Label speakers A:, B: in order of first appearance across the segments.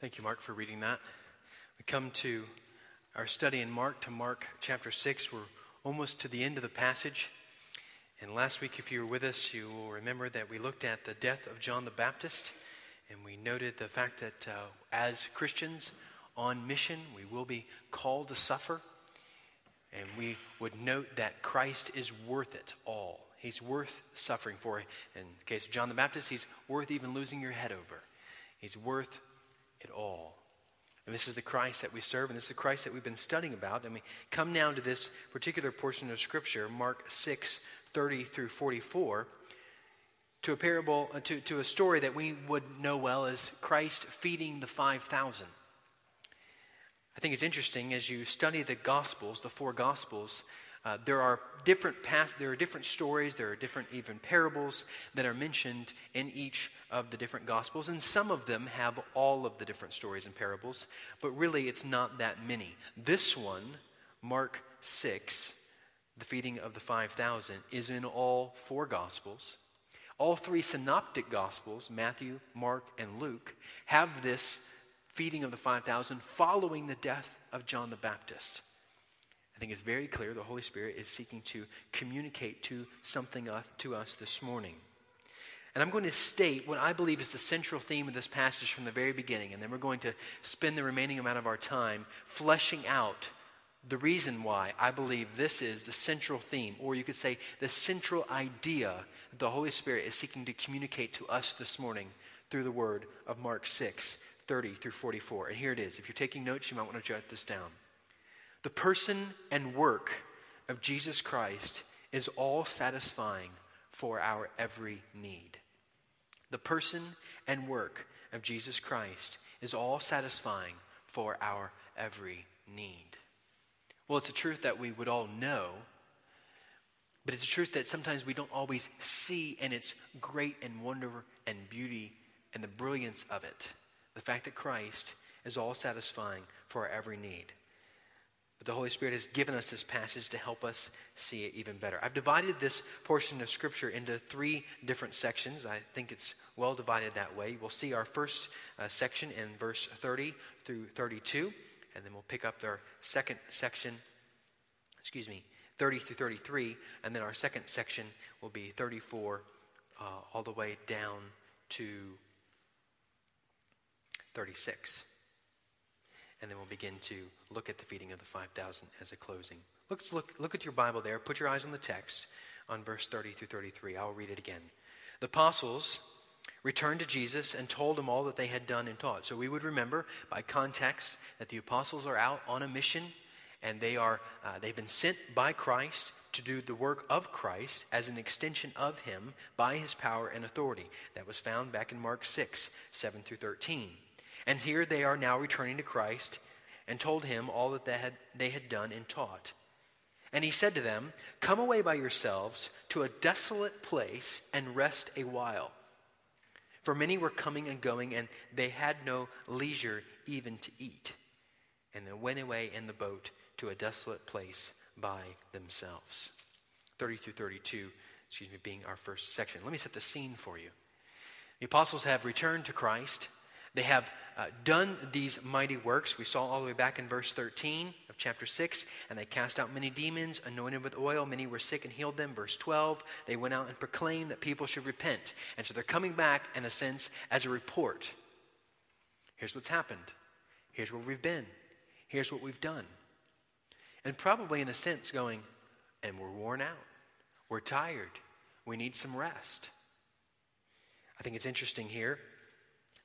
A: Thank you, Mark, for reading that. We come to our study in Mark, to Mark chapter 6. We're almost to the end of the passage. And last week, if you were with us, you will remember that we looked at the death of John the Baptist. And we noted the fact that uh, as Christians on mission, we will be called to suffer. And we would note that Christ is worth it all. He's worth suffering for. In the case of John the Baptist, he's worth even losing your head over. He's worth it all. And this is the Christ that we serve, and this is the Christ that we've been studying about. And we come now to this particular portion of Scripture, Mark 6, 30 through 44, to a parable, uh, to, to a story that we would know well as Christ feeding the 5,000. I think it's interesting as you study the Gospels, the four Gospels, uh, there are different past, there are different stories, there are different even parables that are mentioned in each of the different gospels, and some of them have all of the different stories and parables, but really it's not that many. This one, Mark 6, the feeding of the 5,000, is in all four gospels. All three synoptic gospels, Matthew, Mark, and Luke, have this feeding of the 5,000 following the death of John the Baptist. I think it's very clear the Holy Spirit is seeking to communicate to something uh, to us this morning. And I'm going to state what I believe is the central theme of this passage from the very beginning, and then we're going to spend the remaining amount of our time fleshing out the reason why I believe this is the central theme, or you could say the central idea that the Holy Spirit is seeking to communicate to us this morning through the word of Mark 6, 30 through 44. And here it is. If you're taking notes, you might want to jot this down. The person and work of Jesus Christ is all satisfying for our every need. The person and work of Jesus Christ is all satisfying for our every need. Well, it's a truth that we would all know, but it's a truth that sometimes we don't always see in its great and wonder and beauty and the brilliance of it. The fact that Christ is all satisfying for our every need. But the Holy Spirit has given us this passage to help us see it even better. I've divided this portion of Scripture into three different sections. I think it's well divided that way. We'll see our first uh, section in verse 30 through 32, and then we'll pick up our second section, excuse me, 30 through 33, and then our second section will be 34 uh, all the way down to 36 and then we'll begin to look at the feeding of the 5,000 as a closing. Let's look, look at your Bible there. Put your eyes on the text on verse 30 through 33. I'll read it again. The apostles returned to Jesus and told him all that they had done and taught. So we would remember by context that the apostles are out on a mission and they are uh, they've been sent by Christ to do the work of Christ as an extension of him by his power and authority. That was found back in Mark 6, 7 through 13. And here they are now returning to Christ and told him all that they had, they had done and taught. And he said to them, Come away by yourselves to a desolate place and rest a while. For many were coming and going, and they had no leisure even to eat. And they went away in the boat to a desolate place by themselves. 30 through 32, excuse me, being our first section. Let me set the scene for you. The apostles have returned to Christ. They have uh, done these mighty works. We saw all the way back in verse 13 of chapter 6. And they cast out many demons, anointed with oil. Many were sick and healed them. Verse 12, they went out and proclaimed that people should repent. And so they're coming back, in a sense, as a report. Here's what's happened. Here's where we've been. Here's what we've done. And probably, in a sense, going, and we're worn out. We're tired. We need some rest. I think it's interesting here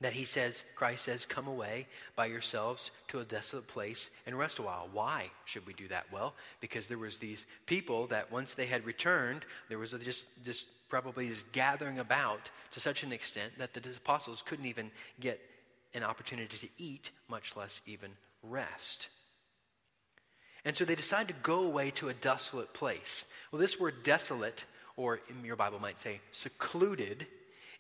A: that he says, Christ says, come away by yourselves to a desolate place and rest a while. Why should we do that? Well, because there was these people that once they had returned, there was just, just probably this gathering about to such an extent that the apostles couldn't even get an opportunity to eat, much less even rest. And so they decide to go away to a desolate place. Well, this word desolate, or your Bible might say secluded,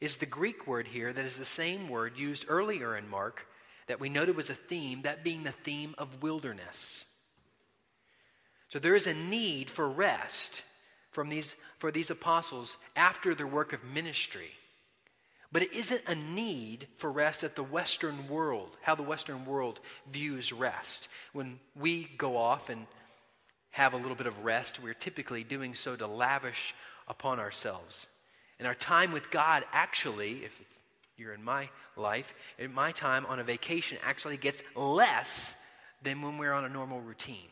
A: is the Greek word here that is the same word used earlier in Mark that we noted was a theme, that being the theme of wilderness. So there is a need for rest from these, for these apostles after their work of ministry. But it isn't a need for rest at the Western world, how the Western world views rest. When we go off and have a little bit of rest, we're typically doing so to lavish upon ourselves. And our time with God actually, if you're in my life, in my time on a vacation actually gets less than when we're on a normal routine.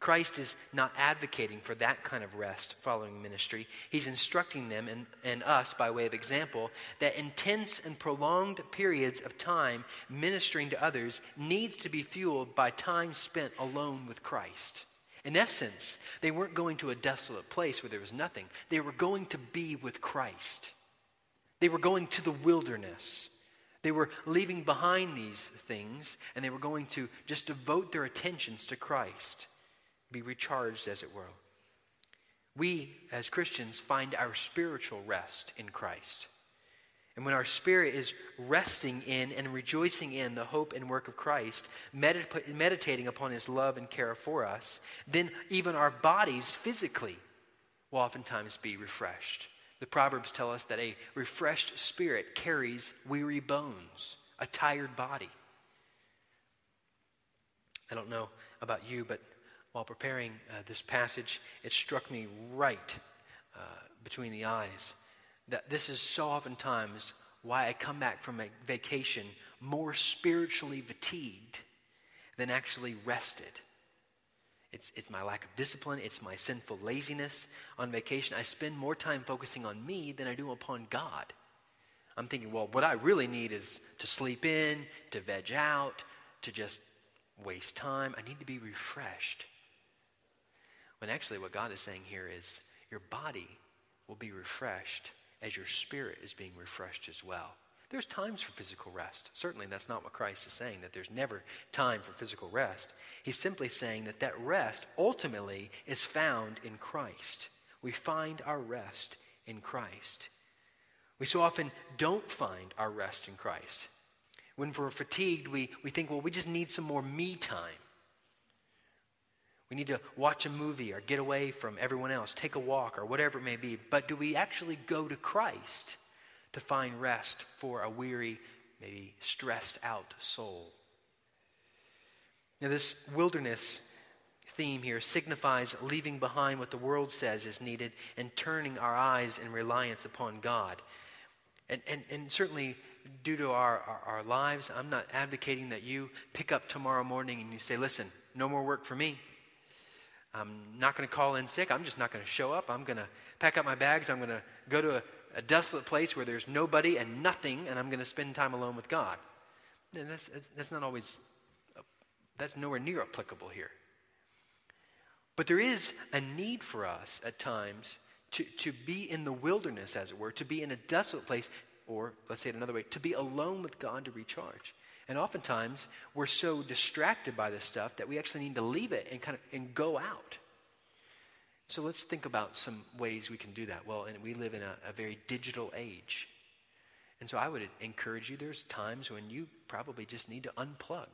A: Christ is not advocating for that kind of rest following ministry. He's instructing them and, and us, by way of example, that intense and prolonged periods of time ministering to others needs to be fueled by time spent alone with Christ. In essence, they weren't going to a desolate place where there was nothing, they were going to be with Christ. They were going to the wilderness. They were leaving behind these things and they were going to just devote their attentions to Christ be recharged, as it were. We, as Christians, find our spiritual rest in Christ. And when our spirit is resting in and rejoicing in the hope and work of Christ, medit- meditating upon his love and care for us, then even our bodies physically will oftentimes be refreshed. The Proverbs tell us that a refreshed spirit carries weary bones, a tired body. I don't know about you, but while preparing uh, this passage, it struck me right uh, between the eyes that this is so oftentimes why I come back from a vacation more spiritually fatigued than actually rested. It's, it's my lack of discipline, it's my sinful laziness. On vacation, I spend more time focusing on me than I do upon God. I'm thinking, well, what I really need is to sleep in, to veg out, to just waste time. I need to be refreshed. When actually, what God is saying here is your body will be refreshed as your spirit is being refreshed as well. There's times for physical rest. Certainly, that's not what Christ is saying, that there's never time for physical rest. He's simply saying that that rest ultimately is found in Christ. We find our rest in Christ. We so often don't find our rest in Christ. When we're fatigued, we, we think, well, we just need some more me time. We need to watch a movie or get away from everyone else, take a walk or whatever it may be. But do we actually go to Christ to find rest for a weary, maybe stressed out soul? Now, this wilderness theme here signifies leaving behind what the world says is needed and turning our eyes in reliance upon God. And, and, and certainly, due to our, our, our lives, I'm not advocating that you pick up tomorrow morning and you say, listen, no more work for me. I'm not going to call in sick. I'm just not going to show up. I'm going to pack up my bags. I'm going to go to a, a, desolate place where there's nobody and nothing, and I'm going to spend time alone with God. And that's, that's, that's not always, that's nowhere near applicable here. But there is a need for us at times to, to be in the wilderness, as it were, to be in a desolate place, or let's say it another way, to be alone with God to recharge. And oftentimes, we're so distracted by this stuff that we actually need to leave it and kind of and go out. So let's think about some ways we can do that. Well, and we live in a, a very digital age. And so I would encourage you, there's times when you probably just need to unplug.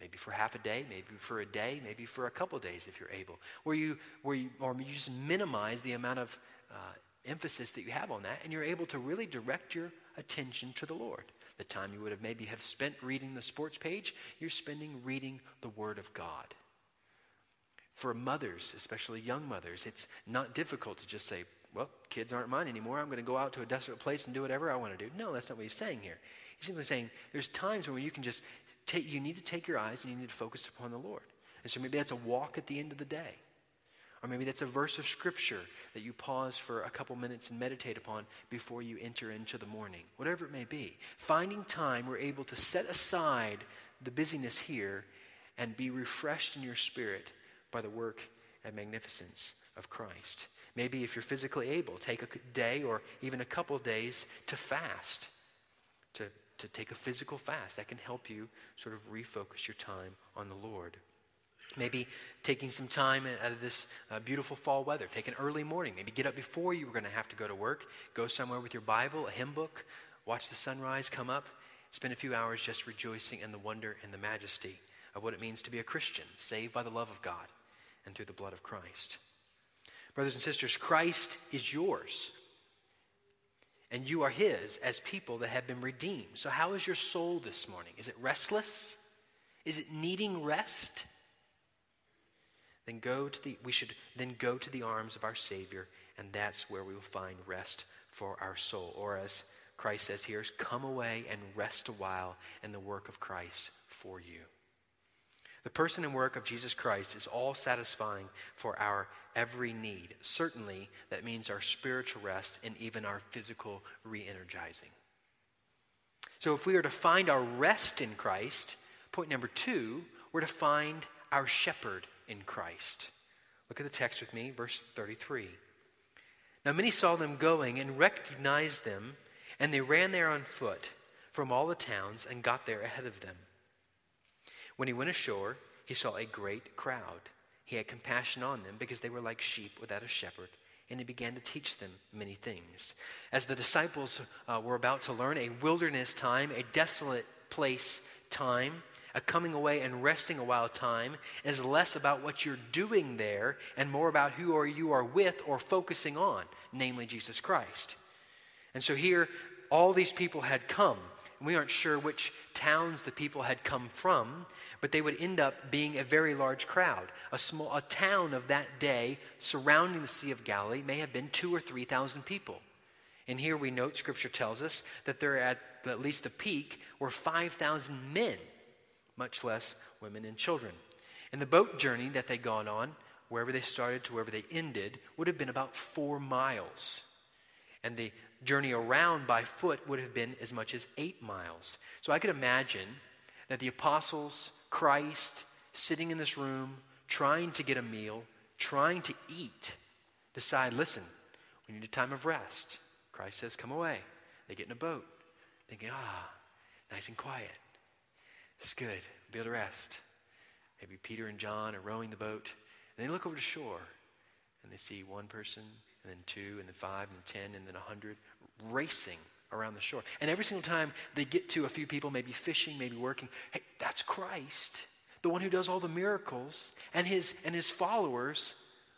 A: Maybe for half a day, maybe for a day, maybe for a couple days if you're able. Where you, where you, or you just minimize the amount of uh, emphasis that you have on that, and you're able to really direct your attention to the Lord. The time you would have maybe have spent reading the sports page, you're spending reading the Word of God. For mothers, especially young mothers, it's not difficult to just say, well, kids aren't mine anymore. I'm going to go out to a desolate place and do whatever I want to do. No, that's not what he's saying here. He's simply saying there's times when you can just take, you need to take your eyes and you need to focus upon the Lord. And so maybe that's a walk at the end of the day. Or maybe that's a verse of scripture that you pause for a couple minutes and meditate upon before you enter into the morning. Whatever it may be. Finding time, we're able to set aside the busyness here and be refreshed in your spirit by the work and magnificence of Christ. Maybe if you're physically able, take a day or even a couple days to fast, to, to take a physical fast. That can help you sort of refocus your time on the Lord. Maybe taking some time out of this uh, beautiful fall weather. Take an early morning. Maybe get up before you were going to have to go to work. Go somewhere with your Bible, a hymn book. Watch the sunrise come up. Spend a few hours just rejoicing in the wonder and the majesty of what it means to be a Christian, saved by the love of God and through the blood of Christ. Brothers and sisters, Christ is yours. And you are his as people that have been redeemed. So, how is your soul this morning? Is it restless? Is it needing rest? Then go to the we should then go to the arms of our Savior, and that's where we will find rest for our soul. Or as Christ says here, come away and rest a while in the work of Christ for you. The person and work of Jesus Christ is all satisfying for our every need. Certainly, that means our spiritual rest and even our physical re energizing. So, if we are to find our rest in Christ, point number two, we're to find our shepherd in Christ. Look at the text with me, verse 33. Now, many saw them going and recognized them, and they ran there on foot from all the towns and got there ahead of them. When he went ashore, he saw a great crowd. He had compassion on them because they were like sheep without a shepherd, and he began to teach them many things. As the disciples uh, were about to learn a wilderness time, a desolate place time, a coming away and resting a while time is less about what you're doing there and more about who or you are with or focusing on, namely Jesus Christ. And so here, all these people had come we aren't sure which towns the people had come from, but they would end up being a very large crowd. A small a town of that day surrounding the Sea of Galilee may have been two or three thousand people. And here we note Scripture tells us that there at at least the peak were five thousand men, much less women and children. And the boat journey that they'd gone on, wherever they started to wherever they ended, would have been about four miles. And the journey around by foot would have been as much as eight miles. So I could imagine that the apostles, Christ, sitting in this room, trying to get a meal, trying to eat, decide, listen, we need a time of rest. Christ says, come away. They get in a boat, thinking, ah, nice and quiet. It's good. Be able to rest. Maybe Peter and John are rowing the boat, and they look over the shore, and they see one person, and then two, and then five, and ten, and then a hundred racing around the shore. And every single time they get to a few people, maybe fishing, maybe working, hey, that's Christ, the one who does all the miracles, and his and his followers.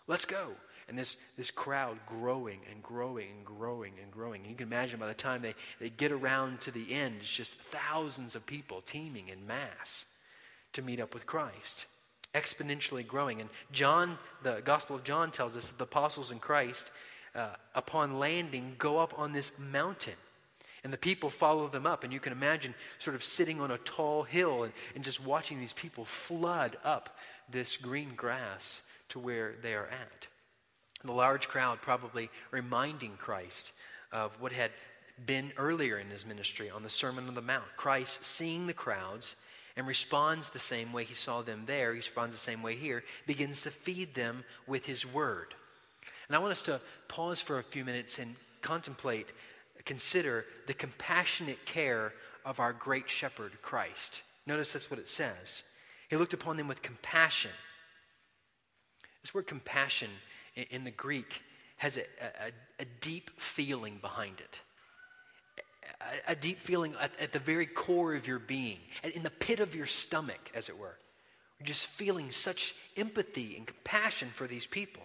A: Let's go. And this, this crowd growing and growing and growing and growing. And you can imagine by the time they, they get around to the end, it's just thousands of people teeming in mass to meet up with Christ exponentially growing. And John, the Gospel of John tells us that the apostles in Christ, uh, upon landing, go up on this mountain. And the people follow them up. And you can imagine sort of sitting on a tall hill and, and just watching these people flood up this green grass to where they are at. The large crowd probably reminding Christ of what had been earlier in his ministry on the Sermon on the Mount. Christ seeing the crowds and responds the same way he saw them there, he responds the same way here, begins to feed them with his word. And I want us to pause for a few minutes and contemplate, consider the compassionate care of our great shepherd, Christ. Notice that's what it says. He looked upon them with compassion. This word compassion in the Greek has a, a, a deep feeling behind it a, deep feeling at, at, the very core of your being, in the pit of your stomach, as it were. Just feeling such empathy and compassion for these people.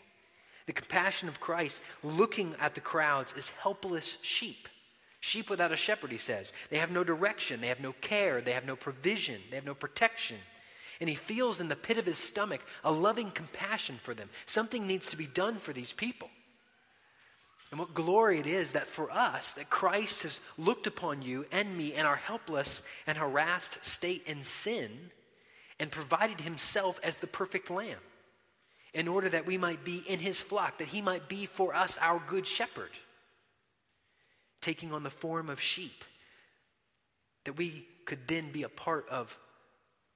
A: The compassion of Christ looking at the crowds as helpless sheep. Sheep without a shepherd, he says. They have no direction, they have no care, they have no provision, they have no protection. And he feels in the pit of his stomach a loving compassion for them. Something needs to be done for these people. And what glory it is that for us, that Christ has looked upon you and me in our helpless and harassed state in sin and provided himself as the perfect lamb in order that we might be in his flock, that he might be for us our good shepherd, taking on the form of sheep, that we could then be a part of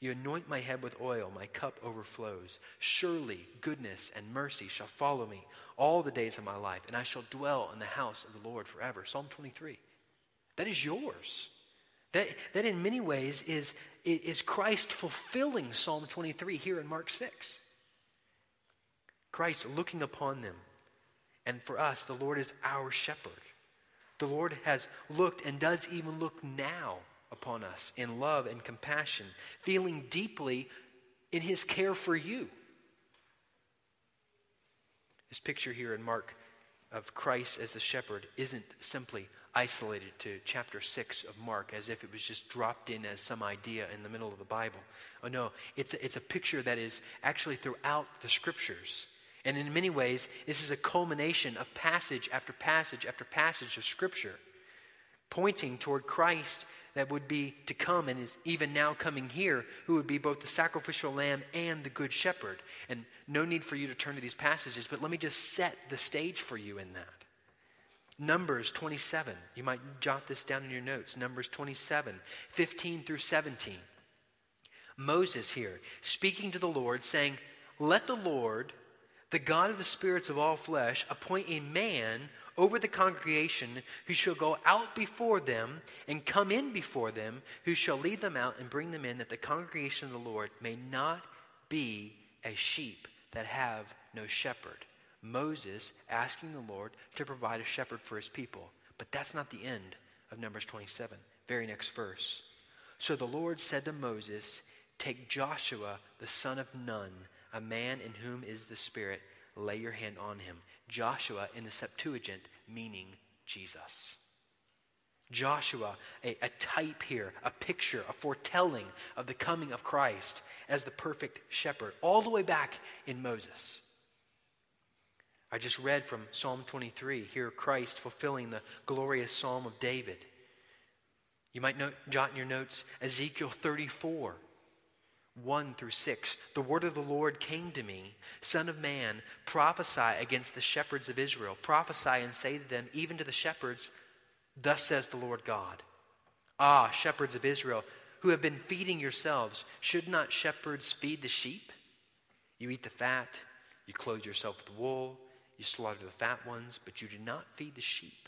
A: You anoint my head with oil, my cup overflows. Surely goodness and mercy shall follow me all the days of my life, and I shall dwell in the house of the Lord forever. Psalm 23. That is yours. That, that in many ways is, is Christ fulfilling Psalm 23 here in Mark 6. Christ looking upon them. And for us, the Lord is our shepherd. The Lord has looked and does even look now upon us in love and compassion, feeling deeply in his care for you. This picture here in Mark of Christ as the shepherd isn't simply isolated to chapter 6 of Mark as if it was just dropped in as some idea in the middle of the Bible. Oh, no, it's a, it's a picture that is actually throughout the scriptures. And in many ways, this is a culmination of passage after passage after passage of scripture, pointing toward Christ that would be to come and is even now coming here, who would be both the sacrificial lamb and the good shepherd. And no need for you to turn to these passages, but let me just set the stage for you in that. Numbers 27. You might jot this down in your notes. Numbers 27, 15 through 17. Moses here speaking to the Lord, saying, Let the Lord, the God of the spirits of all flesh, appoint a man over the congregation who shall go out before them and come in before them, who shall lead them out and bring them in, that the congregation of the Lord may not be as sheep that have no shepherd. Moses asking the Lord to provide a shepherd for his people. But that's not the end of Numbers 27. Very next verse. So the Lord said to Moses, Take Joshua, the son of Nun, a man in whom is the Spirit, lay your hand on him. Joshua in the Septuagint, meaning Jesus. Joshua, a, a, type here, a picture, a foretelling of the coming of Christ as the perfect shepherd, all the way back in Moses. I just read from Psalm 23, here Christ fulfilling the glorious Psalm of David. You might note, jot in your notes Ezekiel 34, 1 through 6. The word of the Lord came to me, Son of man, prophesy against the shepherds of Israel. Prophesy and say to them, even to the shepherds, Thus says the Lord God. Ah, shepherds of Israel, who have been feeding yourselves, should not shepherds feed the sheep? You eat the fat, you clothe yourself with wool you slaughter the fat ones, but you do not feed the sheep.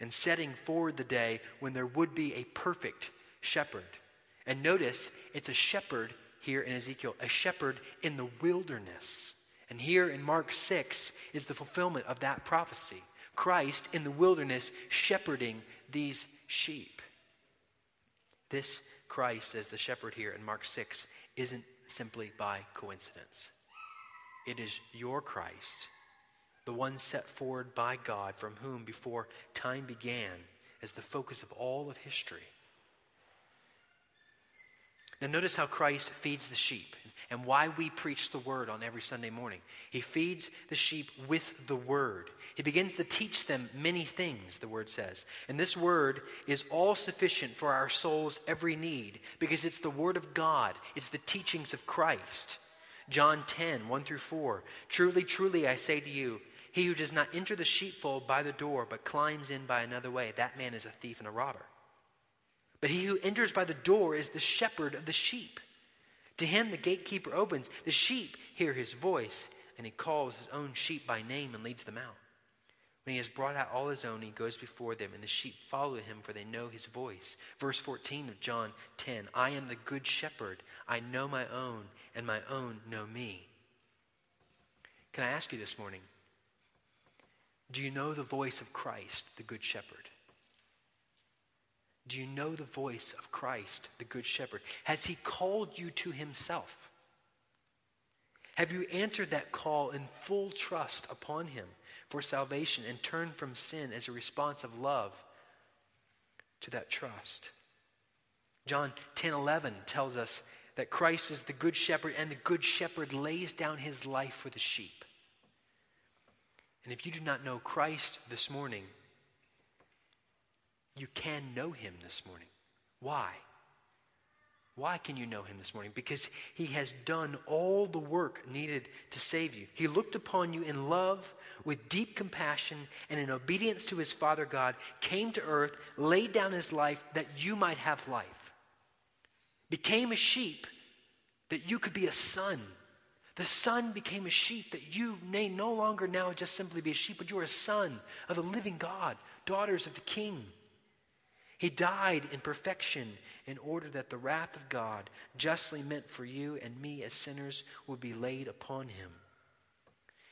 A: and setting forward the day when there would be a perfect shepherd. And notice it's a shepherd here in Ezekiel, a shepherd in the wilderness. And here in Mark 6 is the fulfillment of that prophecy. Christ in the wilderness shepherding these sheep. This Christ as the shepherd here in Mark 6 isn't simply by coincidence. It is your Christ, the one set forward by God, from whom before time began as the focus of all of history. Now, notice how Christ feeds the sheep and why we preach the word on every Sunday morning. He feeds the sheep with the word. He begins to teach them many things, the word says. And this word is all sufficient for our soul's every need because it's the word of God, it's the teachings of Christ. John 10, 1 through 4. Truly, truly, I say to you, he who does not enter the sheepfold by the door, but climbs in by another way, that man is a thief and a robber. But he who enters by the door is the shepherd of the sheep. To him the gatekeeper opens. The sheep hear his voice, and he calls his own sheep by name and leads them out. When he has brought out all his own, he goes before them, and the sheep follow him, for they know his voice. Verse 14 of John 10 I am the good shepherd. I know my own, and my own know me. Can I ask you this morning? Do you know the voice of Christ, the good shepherd? Do you know the voice of Christ, the Good Shepherd? Has he called you to himself? Have you answered that call in full trust upon him for salvation and turned from sin as a response of love to that trust? John 10 11 tells us that Christ is the Good Shepherd and the Good Shepherd lays down his life for the sheep. And if you do not know Christ this morning, you can know him this morning. Why? Why can you know him this morning? Because he has done all the work needed to save you. He looked upon you in love, with deep compassion, and in obedience to his Father God, came to earth, laid down his life that you might have life, became a sheep that you could be a son. The son became a sheep that you may no longer now just simply be a sheep, but you are a son of the living God, daughters of the King. He died in perfection in order that the wrath of God, justly meant for you and me as sinners, would be laid upon him.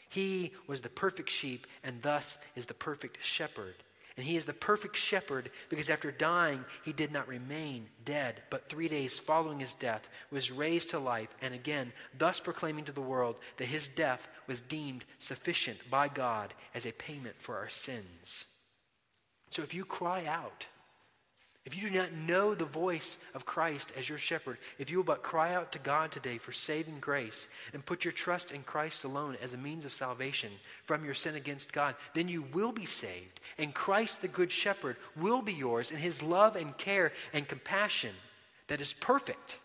A: He was the perfect sheep and thus is the perfect shepherd. And he is the perfect shepherd because after dying, he did not remain dead, but three days following his death was raised to life, and again, thus proclaiming to the world that his death was deemed sufficient by God as a payment for our sins. So if you cry out, if you do not know the voice of Christ as your shepherd, if you will but cry out to God today for saving grace and put your trust in Christ alone as a means of salvation from your sin against God, then you will be saved. And Christ, the Good Shepherd, will be yours, and his love and care and compassion that is perfect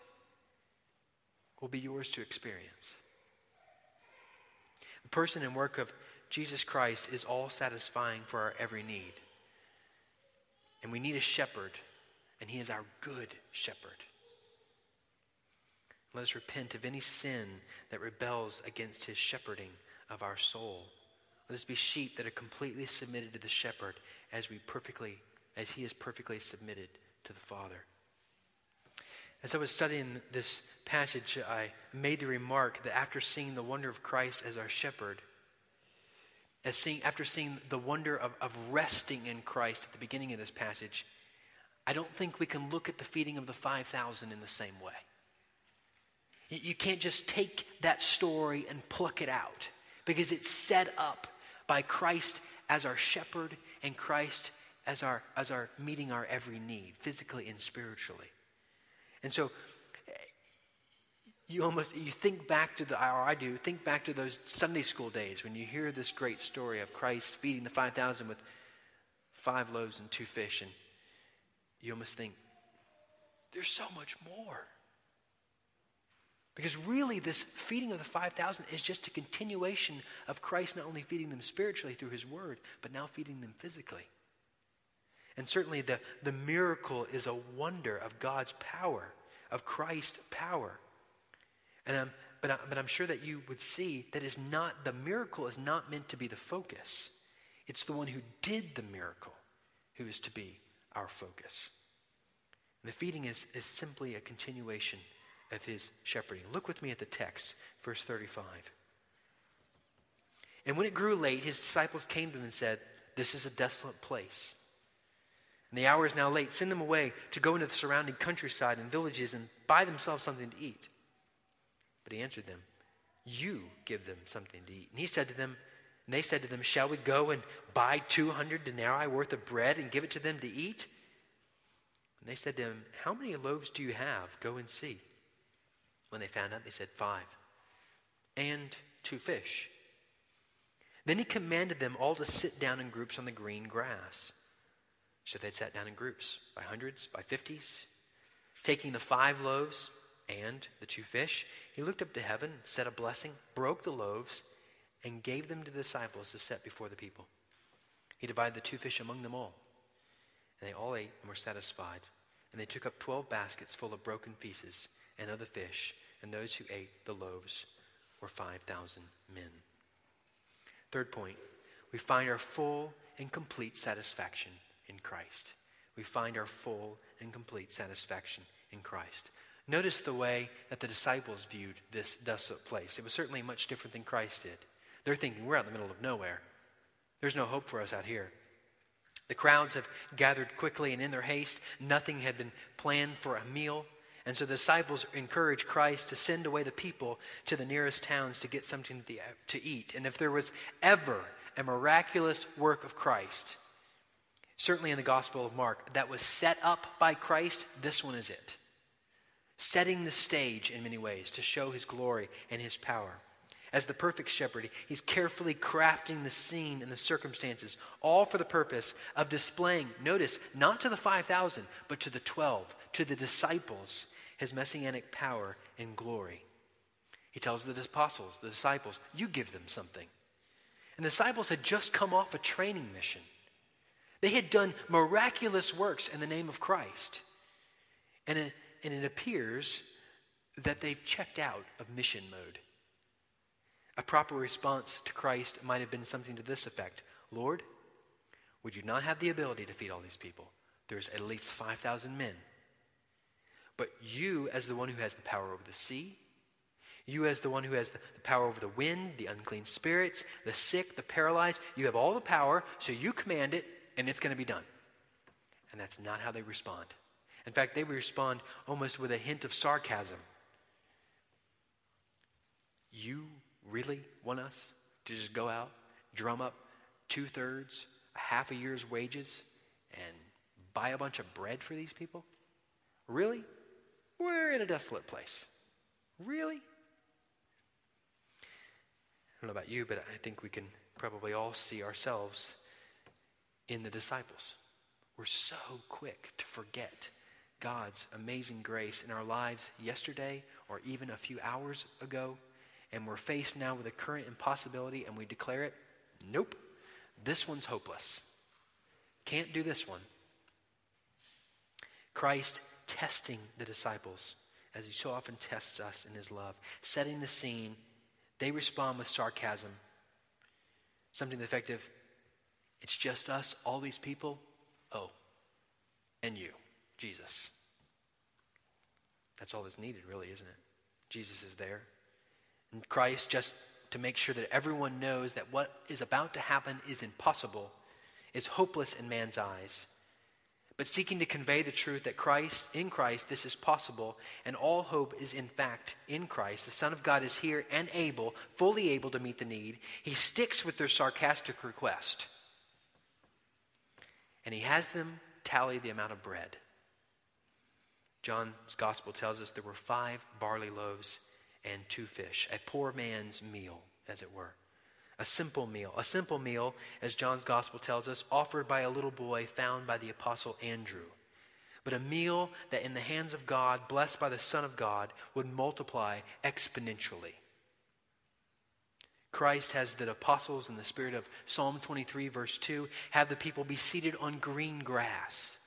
A: will be yours to experience. The person and work of Jesus Christ is all satisfying for our every need. And we need a shepherd and he is our good shepherd. Let us repent of any sin that rebels against his shepherding of our soul. Let us be sheep that are completely submitted to the shepherd as we perfectly as he is perfectly submitted to the Father. As I was studying this passage, I made the remark that after seeing the wonder of Christ as our shepherd, as seeing, after seeing the wonder of, of resting in Christ at the beginning of this passage, I don't think we can look at the feeding of the 5,000 in the same way. You can't just take that story and pluck it out because it's set up by Christ as our shepherd and Christ as our, as our meeting our every need, physically and spiritually. And so you almost you think back to the or I do think back to those Sunday school days when you hear this great story of Christ feeding the 5000 with five loaves and two fish and you almost think, there's so much more. Because really, this feeding of the 5,000 is just a continuation of Christ not only feeding them spiritually through his word, but now feeding them physically. And certainly, the, the miracle is a wonder of God's power, of Christ's power. And I'm, but, I, but I'm sure that you would see that is not, the miracle is not meant to be the focus. It's the one who did the miracle who is to be our focus. And the feeding is, is simply a continuation of his shepherding. Look with me at the text, verse 35. And when it grew late, his disciples came to him and said, This is a desolate place. And the hour is now late. Send them away to go into the surrounding countryside and villages and buy themselves something to eat. But he answered them, You give them something to eat. And he said to them, and they said to them, Shall we go and buy 200 denarii worth of bread and give it to them to eat? And they said to him, How many loaves do you have? Go and see. When they found out, they said, Five. And two fish. Then he commanded them all to sit down in groups on the green grass. So they sat down in groups, by hundreds, by fifties. Taking the five loaves and the two fish, he looked up to heaven, said a blessing, broke the loaves, and gave them to the disciples to set before the people. He divided the two fish among them all. And they all ate and were satisfied. And they took up twelve baskets full of broken pieces and other fish, and those who ate the loaves were 5,000 men. Third point, we find our full and complete satisfaction in Christ. We find our full and complete satisfaction in Christ. Notice the way that the disciples viewed this desolate place. It was certainly much different than Christ did. They're thinking, we're out in the middle of nowhere. There's no hope for us out here. The crowds have gathered quickly, and in their haste, nothing had been planned for a meal. And so the disciples encourage Christ to send away the people to the nearest towns to get something to eat. And if there was ever a miraculous work of Christ, certainly in the Gospel of Mark, that was set up by Christ, this one is it. Setting the stage in many ways to show his glory and his power. As the perfect shepherd, he's carefully crafting the scene and the circumstances, all for the purpose of displaying, notice, not to the 5,000, but to the 12, to the disciples, his messianic power and glory. He tells the apostles, the disciples, you give them something. And the disciples had just come off a training mission. They had done miraculous works in the name of Christ. And it, and it appears that they've checked out of mission mode. A proper response to Christ might have been something to this effect Lord, would you not have the ability to feed all these people? There's at least 5,000 men. But you, as the one who has the power over the sea, you, as the one who has the, the power over the wind, the unclean spirits, the sick, the paralyzed, you have all the power, so you command it, and it's going to be done. And that's not how they respond. In fact, they respond almost with a hint of sarcasm. You really want us to just go out, drum up two thirds, half a year's wages, and buy a bunch of bread for these people? Really? We're in a desolate place. Really? I don't know about you, but I think we can probably all see ourselves in the disciples. We're so quick to forget God's amazing grace in our lives yesterday or even a few hours ago and we're faced now with a current impossibility and we declare it, nope, this one's hopeless. Can't do this one. Christ testing the disciples as he so often tests us in his love, setting the scene. They respond with sarcasm. Something effective. It's just us, all these people. Oh, and you, Jesus. That's all that's needed, really, isn't it? Jesus is there. Christ, just to make sure that everyone knows that what is about to happen is impossible, is hopeless in man's eyes. But seeking to convey the truth that Christ, in Christ, this is possible, and all hope is in fact in Christ. The Son of God is here and able, fully able to meet the need. He sticks with their sarcastic request. And he has them tally the amount of bread. John's gospel tells us there were five barley loaves and two fish, a poor man's meal, as it were. A simple meal. A simple meal, as John's gospel tells us, offered by a little boy found by the apostle Andrew. But a meal that in the hands of God, blessed by the Son of God, would multiply exponentially. Christ has the apostles in the spirit of Psalm 23, verse 2, have the people be seated on green grass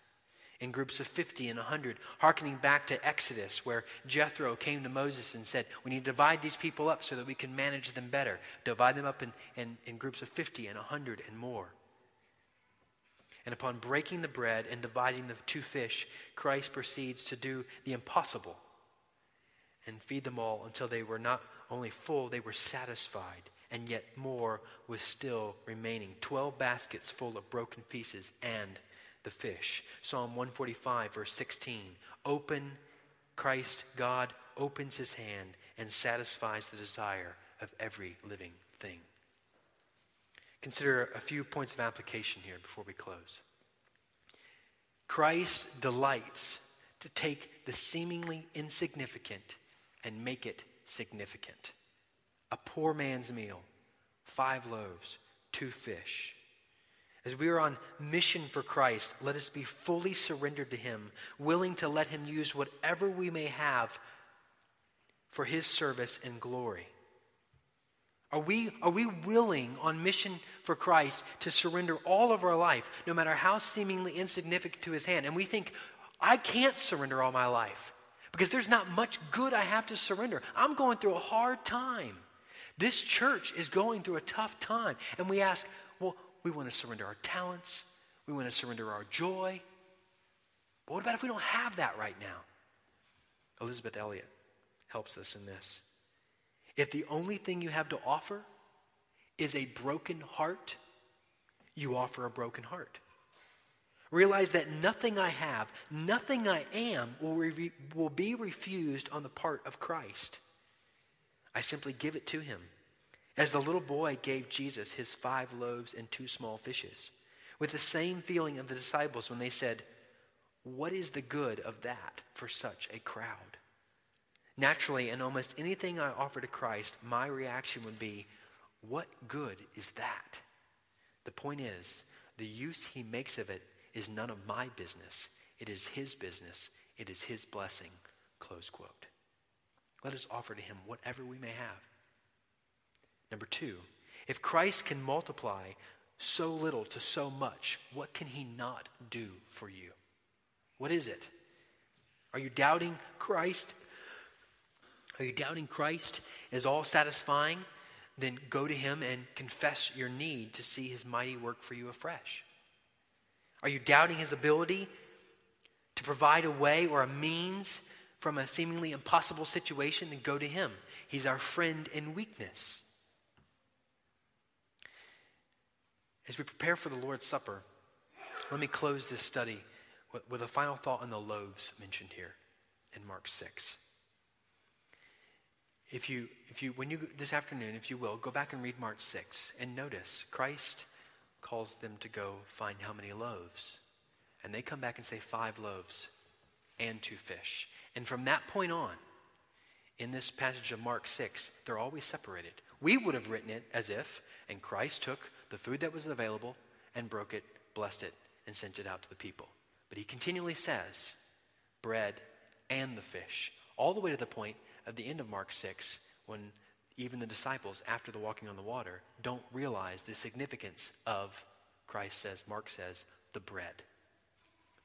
A: in groups of 50 and 100, hearkening back to Exodus, where Jethro came to Moses and said, We need to divide these people up so that we can manage them better. Divide them up in, in, in groups of 50 and 100 and more. And upon breaking the bread and dividing the two fish, Christ proceeds to do the impossible and feed them all until they were not only full, they were satisfied, and yet more was still remaining. Twelve baskets full of broken pieces and the fish. Psalm 145, verse 16. Open, Christ, God, opens his hand and satisfies the desire of every living thing. Consider a few points of application here before we close. Christ delights to take the seemingly insignificant and make it significant. A poor man's meal, five loaves, two fish. As we are on mission for Christ, let us be fully surrendered to Him, willing to let Him use whatever we may have for His service and glory. Are we, are we willing on mission for Christ to surrender all of our life, no matter how seemingly insignificant to His hand? And we think, I can't surrender all my life because there's not much good I have to surrender. I'm going through a hard time. This church is going through a tough time. And we ask, well, we want to surrender our talents. We want to surrender our joy. But what about if we don't have that right now? Elisabeth Elliot helps us in this. If the only thing you have to offer is a broken heart, you offer a broken heart. Realize that nothing I have, nothing I am, will, re- will be refused on the part of Christ. I simply give it to Him as the little boy gave Jesus his five loaves and two small fishes, with the same feeling of the disciples when they said, What is the good of that for such a crowd? Naturally, in almost anything I offer to Christ, my reaction would be, What good is that? The point is, the use he makes of it is none of my business. It is his business. It is his blessing. Close quote. Let us offer to him whatever we may have. Number two, if Christ can multiply so little to so much, what can he not do for you? What is it? Are you doubting Christ? Are you doubting Christ is all satisfying? Then go to him and confess your need to see his mighty work for you afresh. Are you doubting his ability to provide a way or a means from a seemingly impossible situation? Then go to him. He's our friend in weakness. As we prepare for the Lord's Supper, let me close this study with, with a final thought on the loaves mentioned here in Mark 6. If you, if you, when you, this afternoon, if you will, go back and read Mark 6 and notice Christ calls them to go find how many loaves. And they come back and say five loaves and two fish. And from that point on, in this passage of Mark 6, they're always separated. We would have written it as if, and Christ took the food that was available and broke it, blessed it, and sent it out to the people. But he continually says, bread and the fish, all the way to the point at the end of Mark 6 when even the disciples, after the walking on the water, don't realize the significance of, Christ says, Mark says, the bread.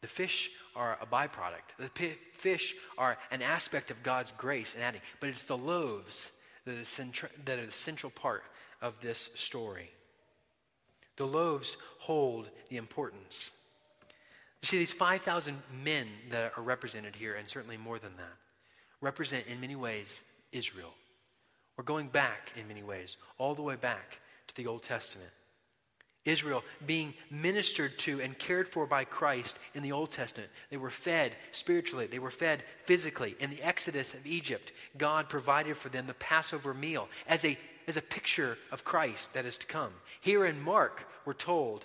A: The fish are a byproduct. The p- fish are an aspect of God's grace and adding, but it's the loaves that is, centra- that are the central part of this story. The loaves hold the importance. You see, these 5,000 men that are represented here, and certainly more than that, represent in many ways Israel. We're going back in many ways, all the way back to the Old Testament. Israel being ministered to and cared for by Christ in the Old Testament. They were fed spiritually, they were fed physically. In the Exodus of Egypt, God provided for them the Passover meal as a is a picture of Christ that is to come. Here in Mark, we're told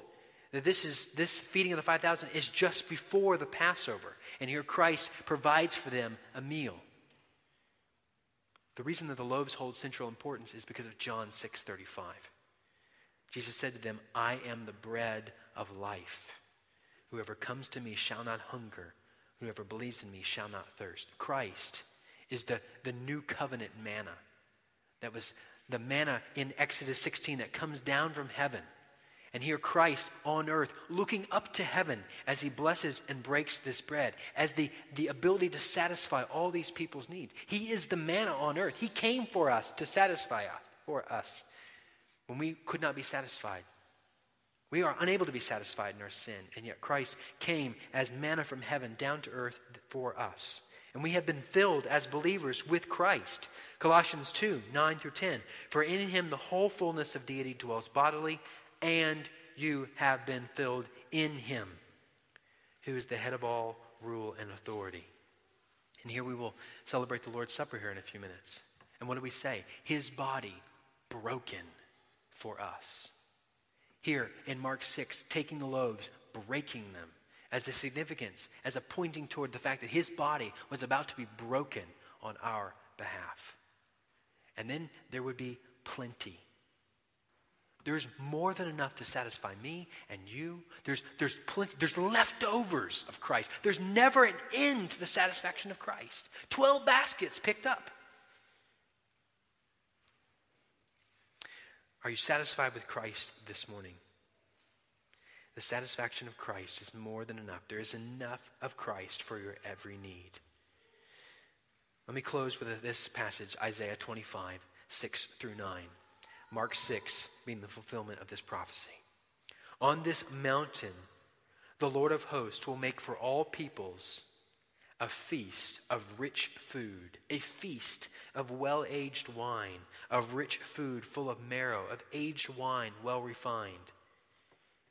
A: that this is this feeding of the 5000 is just before the Passover, and here Christ provides for them a meal. The reason that the loaves hold central importance is because of John 6:35. Jesus said to them, "I am the bread of life. Whoever comes to me shall not hunger. Whoever believes in me shall not thirst." Christ is the, the new covenant manna that was the manna in Exodus 16 that comes down from heaven. And here Christ on earth looking up to heaven as he blesses and breaks this bread, as the, the ability to satisfy all these people's needs. He is the manna on earth. He came for us to satisfy us for us when we could not be satisfied. We are unable to be satisfied in our sin, and yet Christ came as manna from heaven down to earth for us. And we have been filled as believers with Christ. Colossians 2 9 through 10. For in him the whole fullness of deity dwells bodily, and you have been filled in him, who is the head of all rule and authority. And here we will celebrate the Lord's Supper here in a few minutes. And what do we say? His body broken for us. Here in Mark 6, taking the loaves, breaking them as a significance, as a pointing toward the fact that his body was about to be broken on our behalf. And then there would be plenty. There's more than enough to satisfy me and you. There's, there's, plenty, there's leftovers of Christ. There's never an end to the satisfaction of Christ. Twelve baskets picked up. Are you satisfied with Christ this morning? The satisfaction of Christ is more than enough. There is enough of Christ for your every need. Let me close with this passage, Isaiah 25, 6 through 9. Mark 6 being the fulfillment of this prophecy. On this mountain, the Lord of hosts will make for all peoples a feast of rich food, a feast of well aged wine, of rich food full of marrow, of aged wine well refined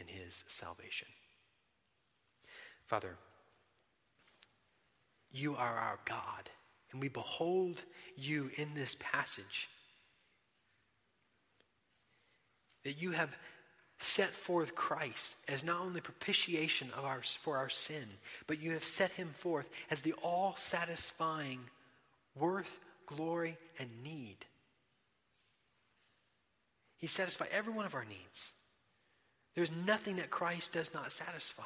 A: in his salvation. Father, you are our God, and we behold you in this passage. That you have set forth Christ as not only propitiation of our, for our sin, but you have set him forth as the all satisfying worth, glory, and need. He satisfies every one of our needs. There's nothing that Christ does not satisfy.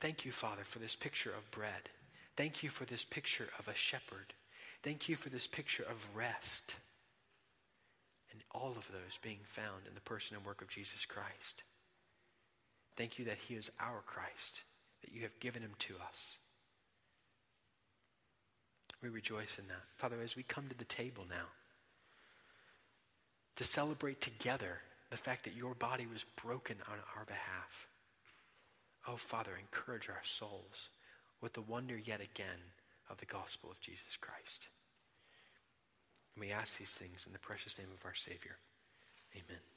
A: Thank you, Father, for this picture of bread. Thank you for this picture of a shepherd. Thank you for this picture of rest. And all of those being found in the person and work of Jesus Christ. Thank you that he is our Christ, that you have given him to us. We rejoice in that. Father, as we come to the table now, to celebrate together the fact that your body was broken on our behalf. Oh, Father, encourage our souls with the wonder yet again of the gospel of Jesus Christ. And we ask these things in the precious name of our Savior. Amen.